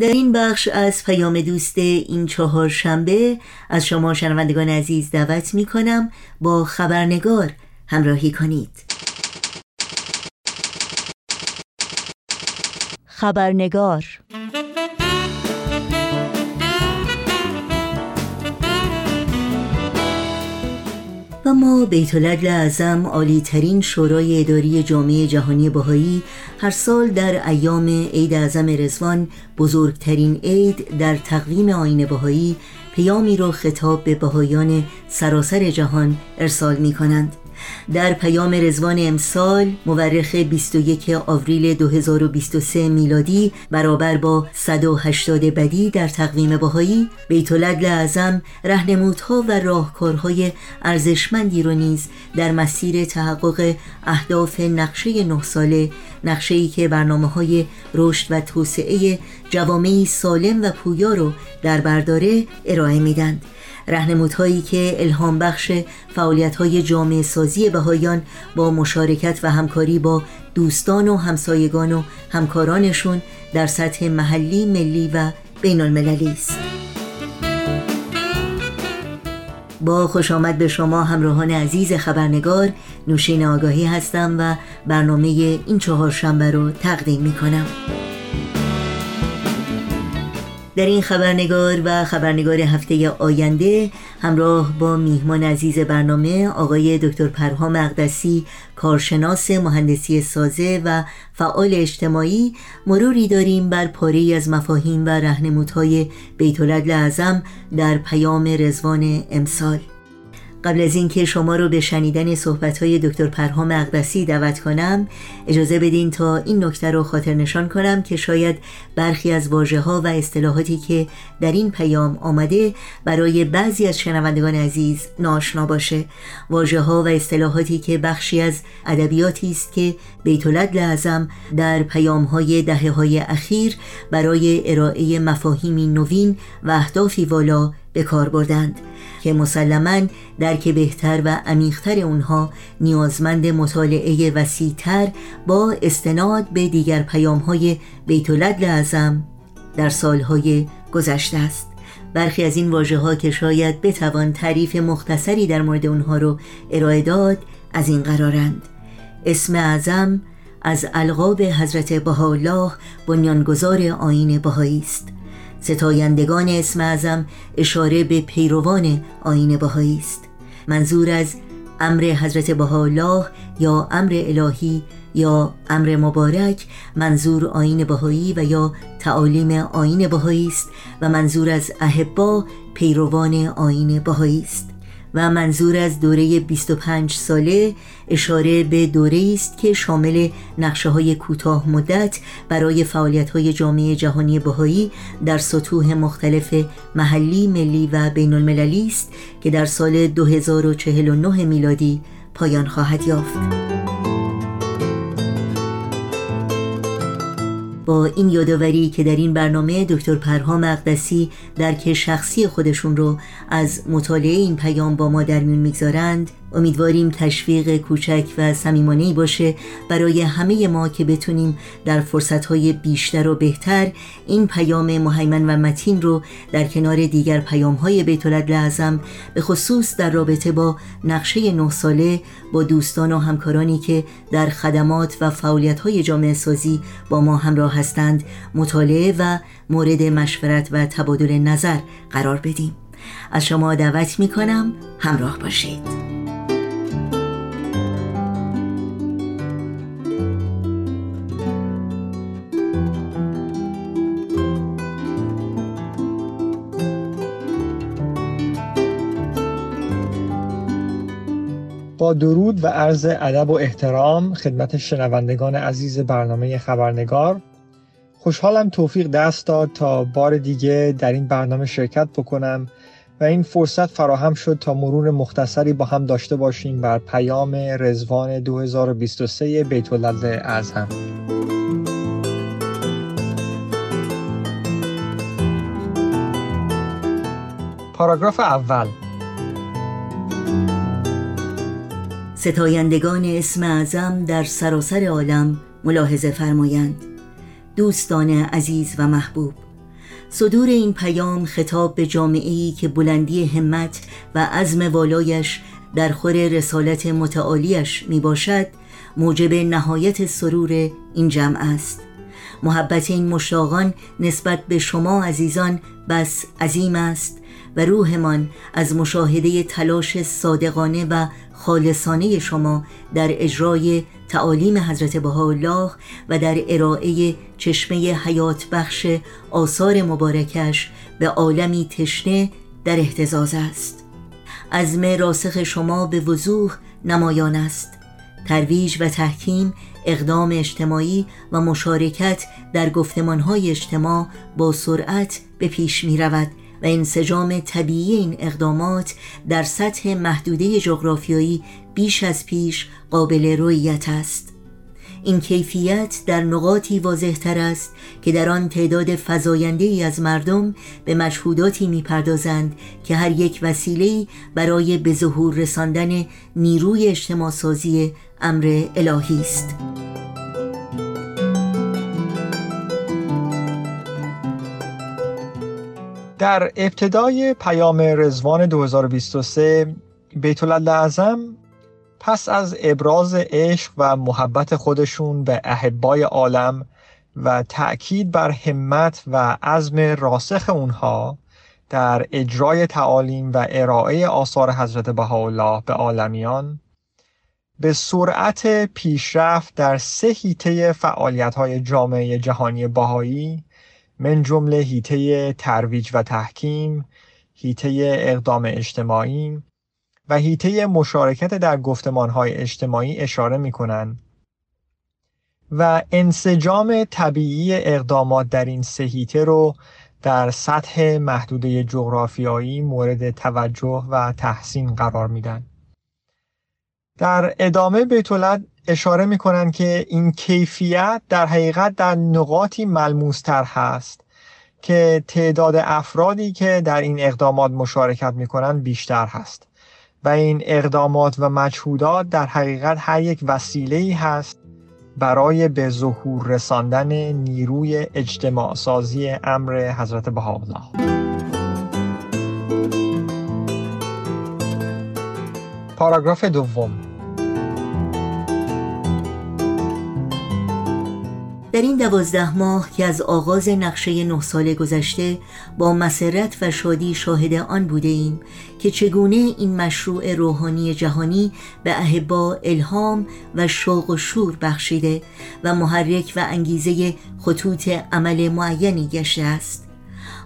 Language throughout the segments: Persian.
در این بخش از پیام دوست این چهار شنبه از شما شنوندگان عزیز دعوت می کنم با خبرنگار همراهی کنید. خبرنگار و ما بیت العدل اعظم عالی ترین شورای اداری جامعه جهانی بهایی هر سال در ایام عید اعظم رزوان بزرگترین عید در تقویم آین بهایی پیامی را خطاب به بهایان سراسر جهان ارسال می کنند در پیام رزوان امسال مورخ 21 آوریل 2023 میلادی برابر با 180 بدی در تقویم بهایی بیت العدل اعظم رهنمودها و راهکارهای ارزشمندی رو نیز در مسیر تحقق اهداف نقشه نه ساله نقشه ای که برنامه های رشد و توسعه جوامعی سالم و پویا رو در برداره ارائه میدند. رهنمودهایی که الهام بخش فعالیت های جامعه سازی بهایان با مشارکت و همکاری با دوستان و همسایگان و همکارانشون در سطح محلی، ملی و بین المللی است. با خوش آمد به شما همراهان عزیز خبرنگار نوشین آگاهی هستم و برنامه این چهار شنبه رو تقدیم می کنم. در این خبرنگار و خبرنگار هفته آینده همراه با میهمان عزیز برنامه آقای دکتر پرهام اقدسی کارشناس مهندسی سازه و فعال اجتماعی مروری داریم بر پاره از مفاهیم و رهنمودهای بیت اعظم در پیام رزوان امسال. قبل از اینکه شما رو به شنیدن های دکتر پرهام اقدسی دعوت کنم اجازه بدین تا این نکته رو خاطر نشان کنم که شاید برخی از واجه ها و اصطلاحاتی که در این پیام آمده برای بعضی از شنوندگان عزیز ناشنا باشه. واجه ها و اصطلاحاتی که بخشی از ادبیاتی است که بیت اعظم در پیام های دهه های اخیر برای ارائه مفاهیمی نوین و اهدافی والا به کار بردند که مسلما درک بهتر و عمیقتر اونها نیازمند مطالعه وسیعتر با استناد به دیگر پیام های بیت اعظم در سالهای گذشته است. برخی از این واژه ها که شاید بتوان تعریف مختصری در مورد اونها رو ارائه داد از این قرارند. اسم اعظم از القاب حضرت بهاءالله بنیانگذار آین بهایی است. ستایندگان اسم اعظم اشاره به پیروان آین بهایی است. منظور از امر حضرت بهاءالله یا امر الهی یا امر مبارک منظور آین بهایی و یا تعالیم آین بهایی است و منظور از احبا پیروان آین بهایی است. و منظور از دوره 25 ساله اشاره به دوره است که شامل نقشه های کوتاه مدت برای فعالیت های جامعه جهانی بهایی در سطوح مختلف محلی، ملی و بین المللی است که در سال 2049 میلادی پایان خواهد یافت. با این یادآوری که در این برنامه دکتر پرهام اقدسی درک شخصی خودشون رو از مطالعه این پیام با ما در میون می‌گذارند. امیدواریم تشویق کوچک و صمیمانه باشه برای همه ما که بتونیم در فرصتهای بیشتر و بهتر این پیام مهیمن و متین رو در کنار دیگر پیامهای بیت اعظم به خصوص در رابطه با نقشه نه ساله با دوستان و همکارانی که در خدمات و فعالیت‌های جامعه سازی با ما همراه هستند مطالعه و مورد مشورت و تبادل نظر قرار بدیم. از شما دعوت می کنم همراه باشید. با درود و عرض ادب و احترام خدمت شنوندگان عزیز برنامه خبرنگار. خوشحالم توفیق دست داد تا بار دیگه در این برنامه شرکت بکنم و این فرصت فراهم شد تا مرور مختصری با هم داشته باشیم بر پیام رزوان 2023 بیت اعظم پاراگراف اول. ستایندگان اسم اعظم در سراسر عالم ملاحظه فرمایند. دوستان عزیز و محبوب صدور این پیام خطاب به جامعه ای که بلندی همت و عزم والایش در خور رسالت متعالیش می باشد موجب نهایت سرور این جمع است. محبت این مشتاقان نسبت به شما عزیزان بس عظیم است. و روحمان از مشاهده تلاش صادقانه و خالصانه شما در اجرای تعالیم حضرت بهاءالله و در ارائه چشمه حیات بخش آثار مبارکش به عالمی تشنه در احتزاز است. عزم راسخ شما به وضوح نمایان است. ترویج و تحکیم اقدام اجتماعی و مشارکت در گفتمانهای اجتماع با سرعت به پیش می رود و انسجام طبیعی این اقدامات در سطح محدوده جغرافیایی بیش از پیش قابل رویت است. این کیفیت در نقاطی واضح تر است که در آن تعداد فزاینده ای از مردم به مشهوداتی می‌پردازند که هر یک وسیله برای به ظهور رساندن نیروی اجتماع امر الهی است. در ابتدای پیام رزوان 2023 بیت اعظم پس از ابراز عشق و محبت خودشون به احبای عالم و تأکید بر همت و عزم راسخ اونها در اجرای تعالیم و ارائه آثار حضرت بهاءالله به عالمیان به سرعت پیشرفت در سه هیته فعالیت های جامعه جهانی باهایی من جمله هیته ترویج و تحکیم، هیته اقدام اجتماعی و هیته مشارکت در های اجتماعی اشاره می کنند و انسجام طبیعی اقدامات در این سه هیته رو در سطح محدوده جغرافیایی مورد توجه و تحسین قرار میدن. در ادامه بیتولد اشاره می کنند که این کیفیت در حقیقت در نقاطی ملموستر هست که تعداد افرادی که در این اقدامات مشارکت می کنند بیشتر هست. و این اقدامات و مجهودات در حقیقت هر یک وسیله هست برای به ظهور رساندن نیروی اجتماع سازی امر حضرت بهاءالله. پاراگراف دوم. در این دوازده ماه که از آغاز نقشه نه سال گذشته با مسرت و شادی شاهد آن بوده ایم که چگونه این مشروع روحانی جهانی به احبا الهام و شوق و شور بخشیده و محرک و انگیزه خطوط عمل معینی گشته است.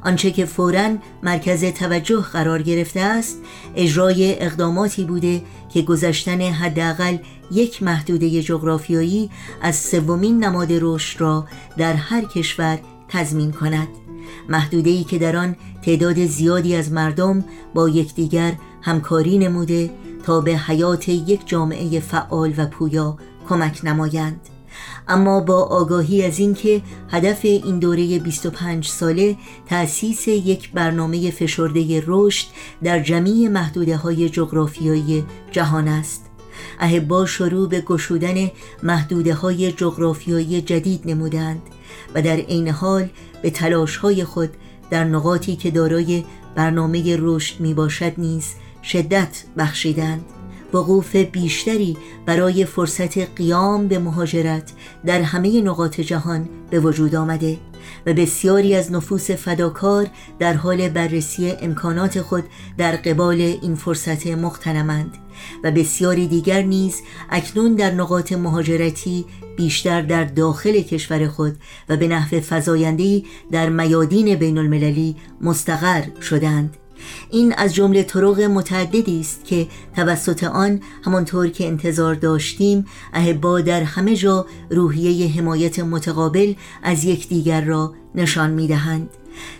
آنچه که فورا مرکز توجه قرار گرفته است اجرای اقداماتی بوده که گذشتن حداقل یک محدوده جغرافیایی از سومین نماد رشد را در هر کشور تضمین کند. محدوده ای که در آن تعداد زیادی از مردم با یکدیگر همکاری نموده تا به حیات یک جامعه فعال و پویا کمک نمایند. اما با آگاهی از اینکه هدف این دوره 25 ساله تأسیس یک برنامه فشرده رشد در جمعی محدوده های جغرافیایی جهان است. اهبا شروع به گشودن محدوده های جغرافیایی جدید نمودند و در عین حال به تلاش های خود در نقاطی که دارای برنامه رشد می باشد نیز شدت بخشیدند. وقوف بیشتری برای فرصت قیام به مهاجرت در همه نقاط جهان به وجود آمده و بسیاری از نفوس فداکار در حال بررسی امکانات خود در قبال این فرصت مختنمند و بسیاری دیگر نیز اکنون در نقاط مهاجرتی بیشتر در داخل کشور خود و به نحو فزایندهی در میادین بین المللی مستقر شدند این از جمله طرق متعددی است که توسط آن همانطور که انتظار داشتیم اهبا در همه جا روحیه حمایت متقابل از یکدیگر را نشان می‌دهند.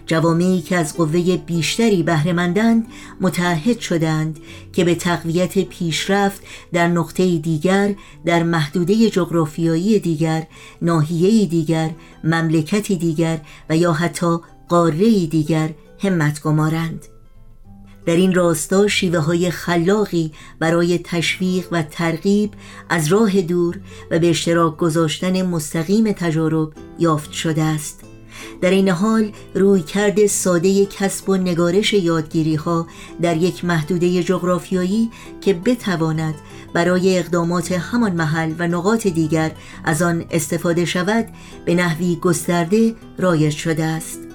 جوامعی که از قوه بیشتری بهرهمندند متحد شدند که به تقویت پیشرفت در نقطه دیگر در محدوده جغرافیایی دیگر ناحیه دیگر مملکتی دیگر و یا حتی قاره دیگر همت گمارند. در این راستا شیوه های خلاقی برای تشویق و ترغیب از راه دور و به اشتراک گذاشتن مستقیم تجارب یافت شده است. در این حال روی کرد ساده کسب و نگارش یادگیری ها در یک محدوده جغرافیایی که بتواند برای اقدامات همان محل و نقاط دیگر از آن استفاده شود به نحوی گسترده رایج شده است.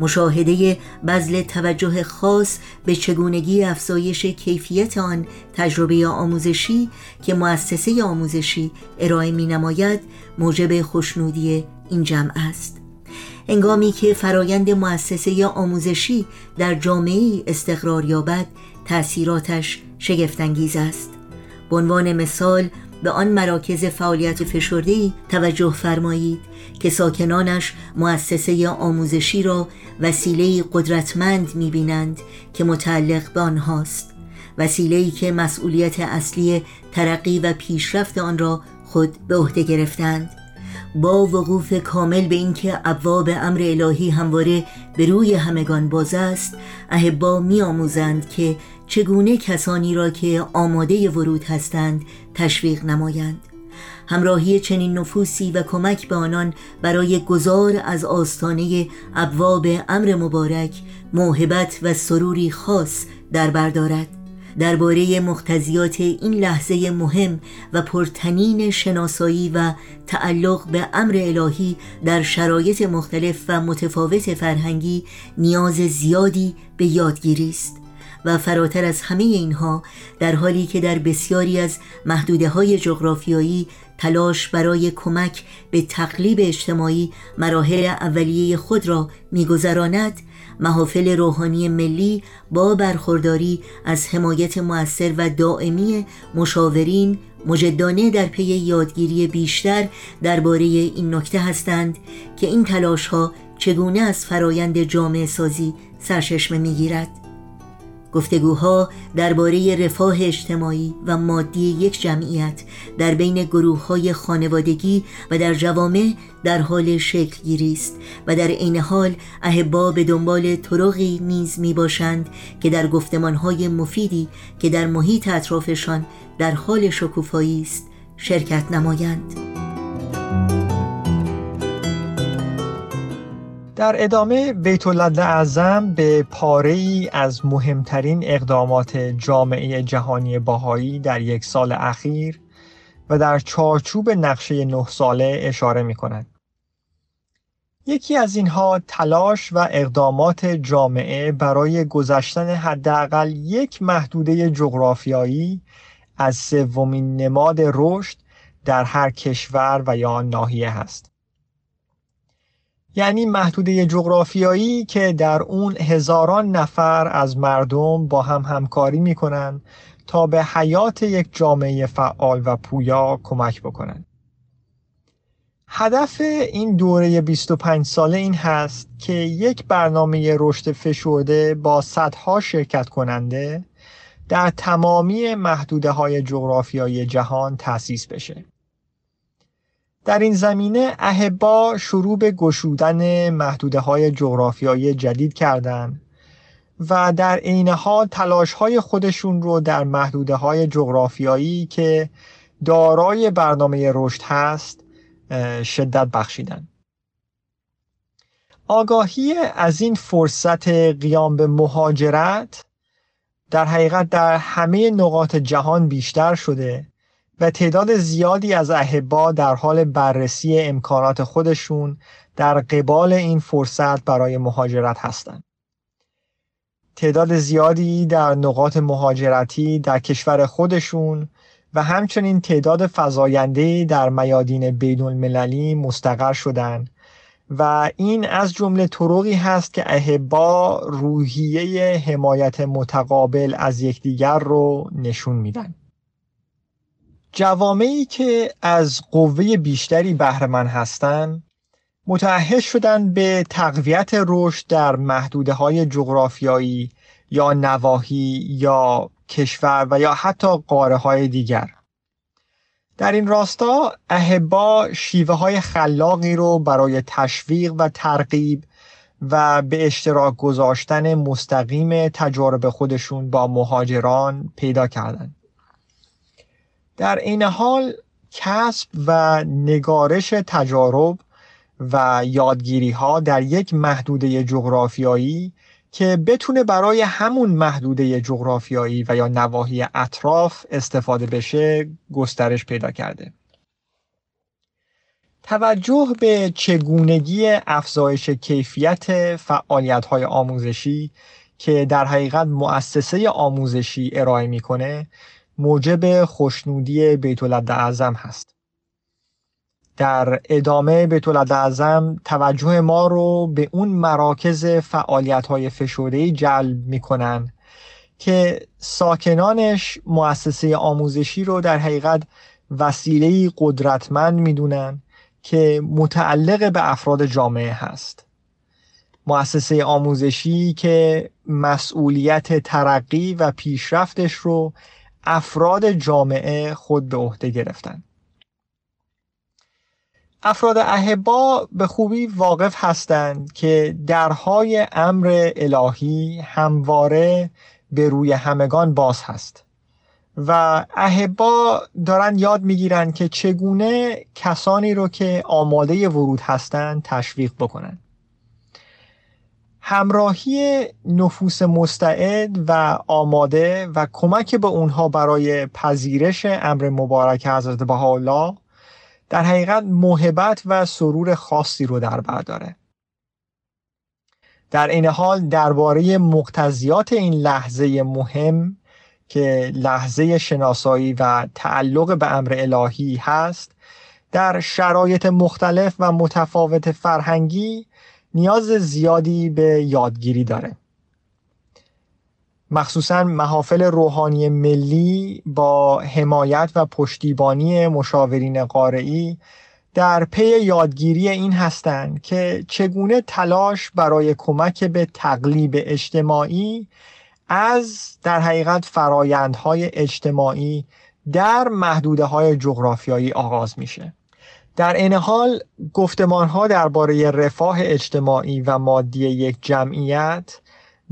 مشاهده بذل توجه خاص به چگونگی افزایش کیفیت آن تجربه آموزشی که مؤسسه آموزشی ارائه می نماید موجب خوشنودی این جمع است. انگامی که فرایند مؤسسه آموزشی در جامعه استقرار یابد تأثیراتش شگفتانگیز است. به عنوان مثال به آن مراکز فعالیت فشرده‌ای توجه فرمایید که ساکنانش مؤسسه آموزشی را وسیله قدرتمند می‌بینند که متعلق به آنهاست. وسیله‌ای که مسئولیت اصلی ترقی و پیشرفت آن را خود به عهده گرفتند. با وقوف کامل به اینکه ابواب امر الهی همواره به روی همگان باز است احبا میآموزند که چگونه کسانی را که آماده ورود هستند تشویق نمایند؟ همراهی چنین نفوسی و کمک به آنان برای گذار از آستانه ابواب امر مبارک موهبت و سروری خاص در بردارد درباره مختزیات این لحظه مهم و پرتنین شناسایی و تعلق به امر الهی در شرایط مختلف و متفاوت فرهنگی نیاز زیادی به یادگیری است. و فراتر از همه اینها در حالی که در بسیاری از محدوده های جغرافیایی تلاش برای کمک به تقلیب اجتماعی مراحل اولیه خود را میگذراند محافل روحانی ملی با برخورداری از حمایت مؤثر و دائمی مشاورین مجدانه در پی یادگیری بیشتر درباره این نکته هستند که این تلاش ها چگونه از فرایند جامعه سازی سرچشمه می‌گیرد. گفتگوها درباره رفاه اجتماعی و مادی یک جمعیت در بین گروه های خانوادگی و در جوامع در حال شکل گیری است و در عین حال اهبا به دنبال طرقی نیز می باشند که در گفتمان های مفیدی که در محیط اطرافشان در حال شکوفایی است شرکت نمایند. در ادامه بیت اعظم به پاره ای از مهمترین اقدامات جامعه جهانی باهایی در یک سال اخیر و در چارچوب نقشه نه ساله اشاره می کند. یکی از اینها تلاش و اقدامات جامعه برای گذشتن حداقل یک محدوده جغرافیایی از سومین نماد رشد در هر کشور و یا ناحیه هست. یعنی محدوده جغرافیایی که در اون هزاران نفر از مردم با هم همکاری می‌کنن تا به حیات یک جامعه فعال و پویا کمک بکنن. هدف این دوره 25 ساله این هست که یک برنامه رشد فشرده با صدها شرکت کننده در تمامی محدوده های جغرافیایی جهان تأسیس بشه. در این زمینه اهبا شروع به گشودن محدوده های جغرافیایی جدید کردند و در عین حال تلاش های خودشون رو در محدوده های جغرافیایی که دارای برنامه رشد هست شدت بخشیدن. آگاهی از این فرصت قیام به مهاجرت در حقیقت در همه نقاط جهان بیشتر شده و تعداد زیادی از احبا در حال بررسی امکانات خودشون در قبال این فرصت برای مهاجرت هستند. تعداد زیادی در نقاط مهاجرتی در کشور خودشون و همچنین تعداد فزاینده در میادین بین المللی مستقر شدند و این از جمله طرقی هست که احبا روحیه حمایت متقابل از یکدیگر رو نشون میدن. جوامعی که از قوه بیشتری بهرهمند هستند متعهد شدن به تقویت رشد در محدوده های جغرافیایی یا نواحی یا کشور و یا حتی قاره های دیگر در این راستا اهبا شیوه های خلاقی رو برای تشویق و ترغیب و به اشتراک گذاشتن مستقیم تجارب خودشون با مهاجران پیدا کردند. در این حال کسب و نگارش تجارب و یادگیری ها در یک محدوده جغرافیایی که بتونه برای همون محدوده جغرافیایی و یا نواحی اطراف استفاده بشه گسترش پیدا کرده. توجه به چگونگی افزایش کیفیت فعالیت های آموزشی که در حقیقت مؤسسه آموزشی ارائه می‌کنه موجب خوشنودی بیت اعظم هست. در ادامه بیت اعظم توجه ما رو به اون مراکز فعالیت های فشرده جلب می‌کنن که ساکنانش مؤسسه آموزشی رو در حقیقت وسیله قدرتمند می‌دونن که متعلق به افراد جامعه هست. مؤسسه آموزشی که مسئولیت ترقی و پیشرفتش رو افراد جامعه خود به عهده گرفتن. افراد اهبا به خوبی واقف هستند که درهای امر الهی همواره به روی همگان باز هست و اهبا دارن یاد می‌گیرن که چگونه کسانی رو که آماده ورود هستند تشویق بکنن. همراهی نفوس مستعد و آماده و کمک به اونها برای پذیرش امر مبارک حضرت بهاءالله در حقیقت محبت و سرور خاصی رو در بر داره. در این حال درباره مقتضیات این لحظه مهم که لحظه شناسایی و تعلق به امر الهی هست در شرایط مختلف و متفاوت فرهنگی نیاز زیادی به یادگیری داره. مخصوصا محافل روحانی ملی با حمایت و پشتیبانی مشاورین قارعی در پی یادگیری این هستند که چگونه تلاش برای کمک به تقلیب اجتماعی از در حقیقت فرایندهای اجتماعی در محدوده های جغرافیایی آغاز میشه. در این حال گفتمان ها درباره رفاه اجتماعی و مادی یک جمعیت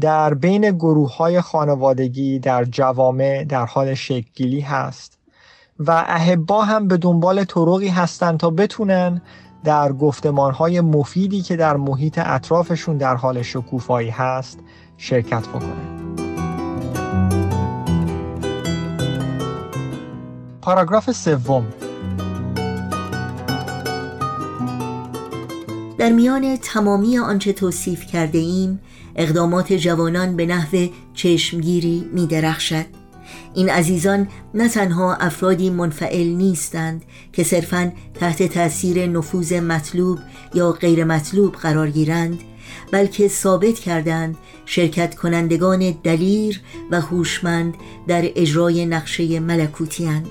در بین گروه های خانوادگی در جوامع در حال شکلگیری هست و اهبا هم به دنبال طرقی هستند تا بتونن در گفتمان های مفیدی که در محیط اطرافشون در حال شکوفایی هست شرکت بکنن. پاراگراف سوم. در میان تمامی آنچه توصیف کرده ایم اقدامات جوانان به نحو چشمگیری می درخشد. این عزیزان نه تنها افرادی منفعل نیستند که صرفا تحت تاثیر نفوذ مطلوب یا غیر مطلوب قرار گیرند بلکه ثابت کردند شرکت کنندگان دلیر و هوشمند در اجرای نقشه ملکوتی هند.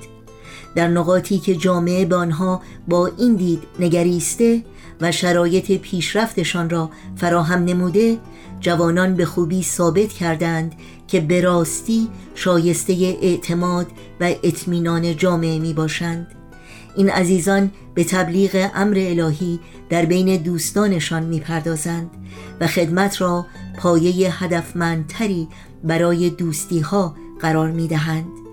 در نقاطی که جامعه به آنها با این دید نگریسته و شرایط پیشرفتشان را فراهم نموده جوانان به خوبی ثابت کردند که به راستی شایسته اعتماد و اطمینان جامعه می باشند. این عزیزان به تبلیغ امر الهی در بین دوستانشان می پردازند و خدمت را پایه هدفمندتری برای دوستی ها قرار می دهند.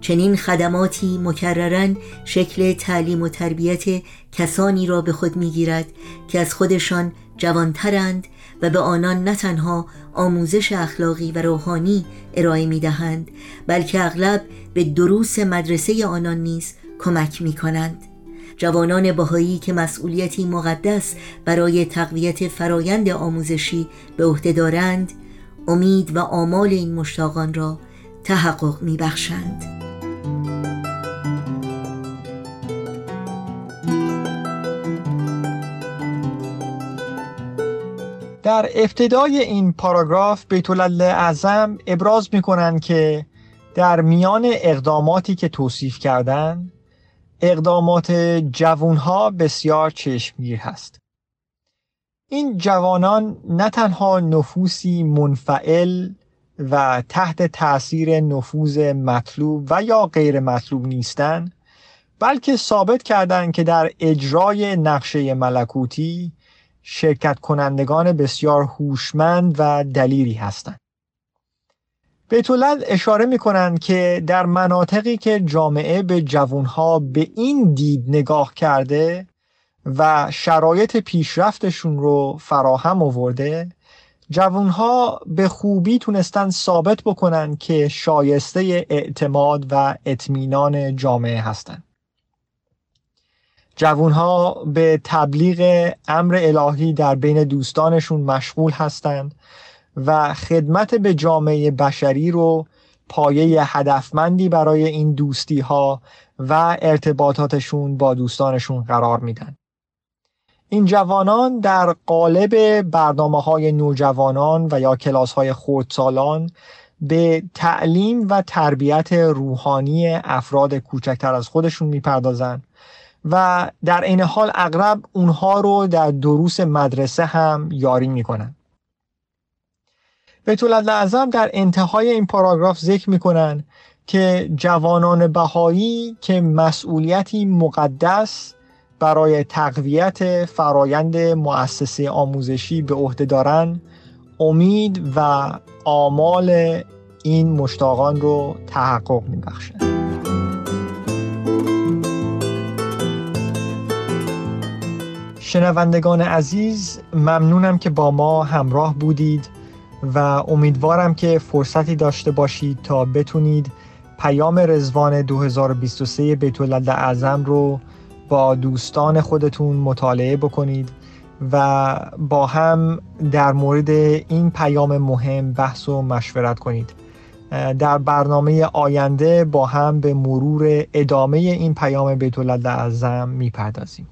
چنین خدماتی مکررن شکل تعلیم و تربیت کسانی را به خود می‌گیرد که از خودشان جوانترند و به آنان نه تنها آموزش اخلاقی و روحانی ارائه می دهند بلکه اغلب به دروس مدرسه آنان نیز کمک می کنند جوانان باهایی که مسئولیتی مقدس برای تقویت فرایند آموزشی به عهده دارند امید و آمال این مشتاقان را تحقق می بخشند. در ابتدای این پاراگراف بیت اعظم ابراز می‌کنن که در میان اقداماتی که توصیف کردن اقدامات جوانها بسیار چشمگیر هست. این جوانان نه تنها نفوسی منفعل و تحت تاثیر نفوذ مطلوب و یا غیر مطلوب نیستند بلکه ثابت کردند که در اجرای نقشه ملکوتی شرکت کنندگان بسیار هوشمند و دلیری هستند. بیتولد اشاره می کنند که در مناطقی که جامعه به جوانها به این دید نگاه کرده و شرایط پیشرفتشون رو فراهم آورده جوانها به خوبی تونستن ثابت بکنن که شایسته اعتماد و اطمینان جامعه هستند. جوانها به تبلیغ امر الهی در بین دوستانشون مشغول هستند و خدمت به جامعه بشری رو پایه هدفمندی برای این دوستی ها و ارتباطاتشون با دوستانشون قرار میدن. این جوانان در قالب برنامه های نوجوانان و یا کلاس های خردسالان به تعلیم و تربیت روحانی افراد کوچکتر از خودشون می‌پردازند و در این حال اغرب اونها رو در دروس مدرسه هم یاری می‌کنن. بیت اعظم در انتهای این پاراگراف ذکر می‌کنن که جوانان بهایی که مسئولیتی مقدس برای تقویت فرایند مؤسسه آموزشی به عهده دارن امید و آمال این مشتاقان رو تحقق میبخشند شنوندگان عزیز ممنونم که با ما همراه بودید و امیدوارم که فرصتی داشته باشید تا بتونید پیام رزوان 2023 بیت اعظم رو با دوستان خودتون مطالعه بکنید و با هم در مورد این پیام مهم بحث و مشورت کنید. در برنامه آینده با هم به مرور ادامه این پیام بیت اعظم می‌پردازیم.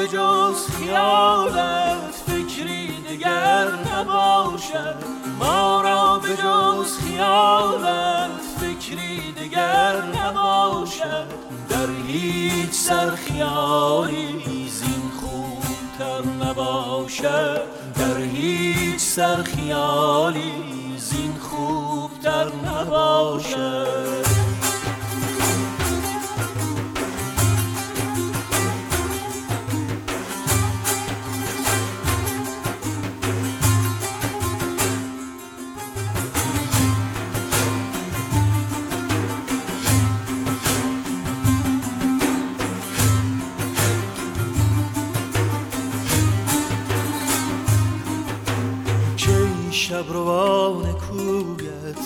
به جز خیالت فکری دیگر نباشد. ما را به جز خیالت فکری دیگر نباشد. در هیچ سرخیالی زین خوبتر نباشد. در هیچ سرخیالی زین خوبتر نباشد. شبروان کویت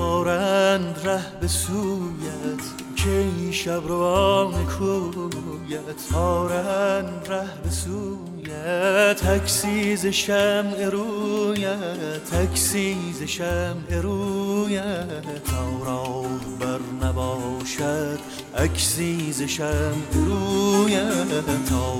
آرند ره به سویت. کی شبروان کویت آرند ره به سویت. عکسی ز شمع رویت عکسی ز شمع رویت. تا راهبر نباشد عکسی ز شمع رویت تا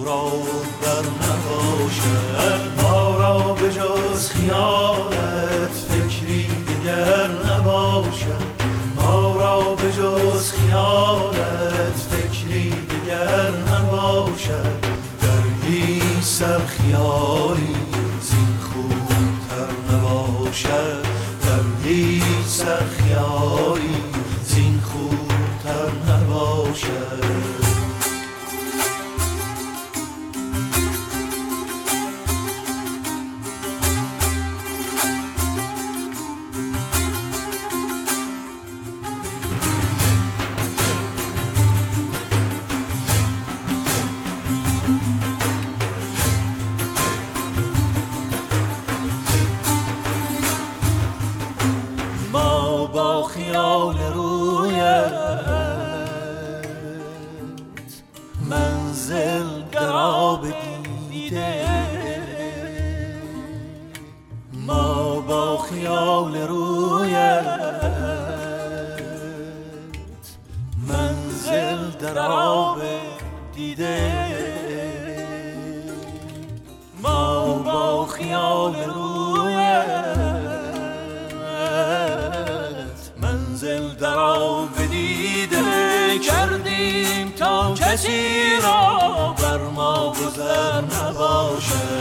بر نباشد ما را به جز خیالت فکری دیگر نباشد ما را به جز خیالت فکری دیگر نباشد در هیچ سر خیالی در آب دیده. ما با خیال رویت منزل در آب دیده کردیم تا کسی را بر ما گذر نباشه.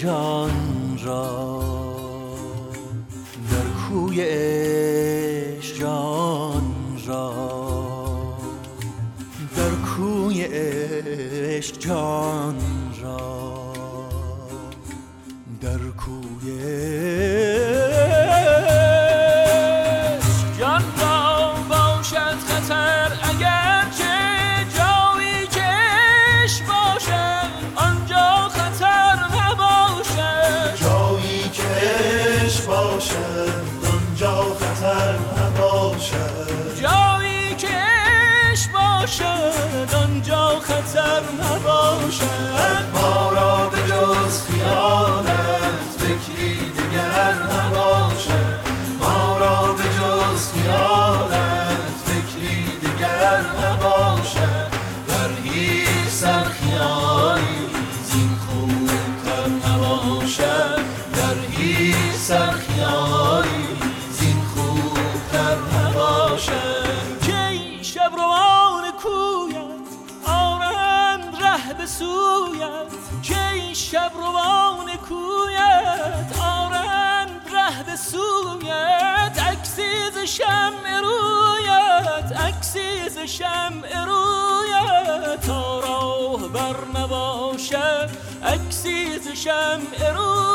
John. شمع بر